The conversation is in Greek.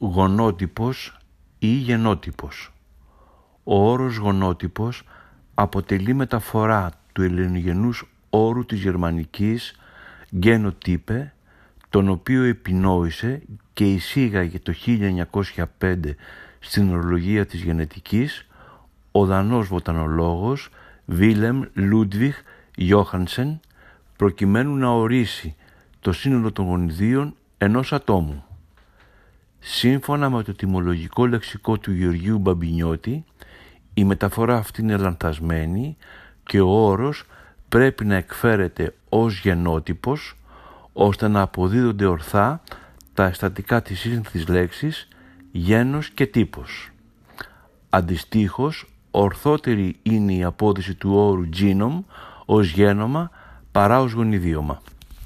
γονότυπος ή γενότυπος. Ο όρος γονότυπος αποτελεί μεταφορά του ελληνογενούς όρου της γερμανικής «γενοτύπε», τον οποίο επινόησε και εισήγαγε το 1905 στην ορολογία της γενετικής ο δανός βοτανολόγος Βίλεμ Λούντβιχ Γιώχανσεν προκειμένου να ορίσει το σύνολο των γονιδίων ενός ατόμου. Σύμφωνα με το τιμολογικό λεξικό του Γεωργίου Μπαμπινιώτη, η μεταφορά αυτή είναι λανθασμένη και ο όρος πρέπει να εκφέρεται ως γενότυπος ώστε να αποδίδονται ορθά τα αισθατικά της σύνθης λέξης γένος και τύπος. Αντιστοίχως, ορθότερη είναι η απόδειση του όρου genome ως γένομα παρά ως γονιδίωμα.